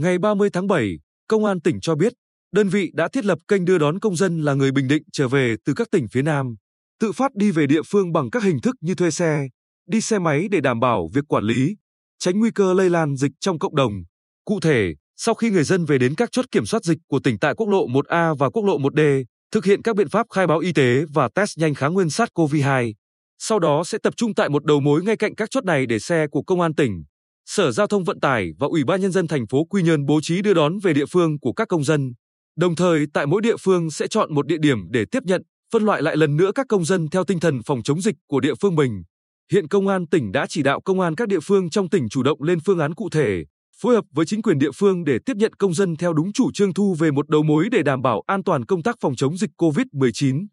Ngày 30 tháng 7, Công an tỉnh cho biết, đơn vị đã thiết lập kênh đưa đón công dân là người Bình Định trở về từ các tỉnh phía Nam, tự phát đi về địa phương bằng các hình thức như thuê xe, đi xe máy để đảm bảo việc quản lý, tránh nguy cơ lây lan dịch trong cộng đồng. Cụ thể, sau khi người dân về đến các chốt kiểm soát dịch của tỉnh tại quốc lộ 1A và quốc lộ 1D, thực hiện các biện pháp khai báo y tế và test nhanh kháng nguyên SARS-CoV-2. Sau đó sẽ tập trung tại một đầu mối ngay cạnh các chốt này để xe của công an tỉnh, Sở Giao thông Vận tải và Ủy ban nhân dân thành phố Quy Nhơn bố trí đưa đón về địa phương của các công dân. Đồng thời tại mỗi địa phương sẽ chọn một địa điểm để tiếp nhận, phân loại lại lần nữa các công dân theo tinh thần phòng chống dịch của địa phương mình. Hiện công an tỉnh đã chỉ đạo công an các địa phương trong tỉnh chủ động lên phương án cụ thể, phối hợp với chính quyền địa phương để tiếp nhận công dân theo đúng chủ trương thu về một đầu mối để đảm bảo an toàn công tác phòng chống dịch COVID-19.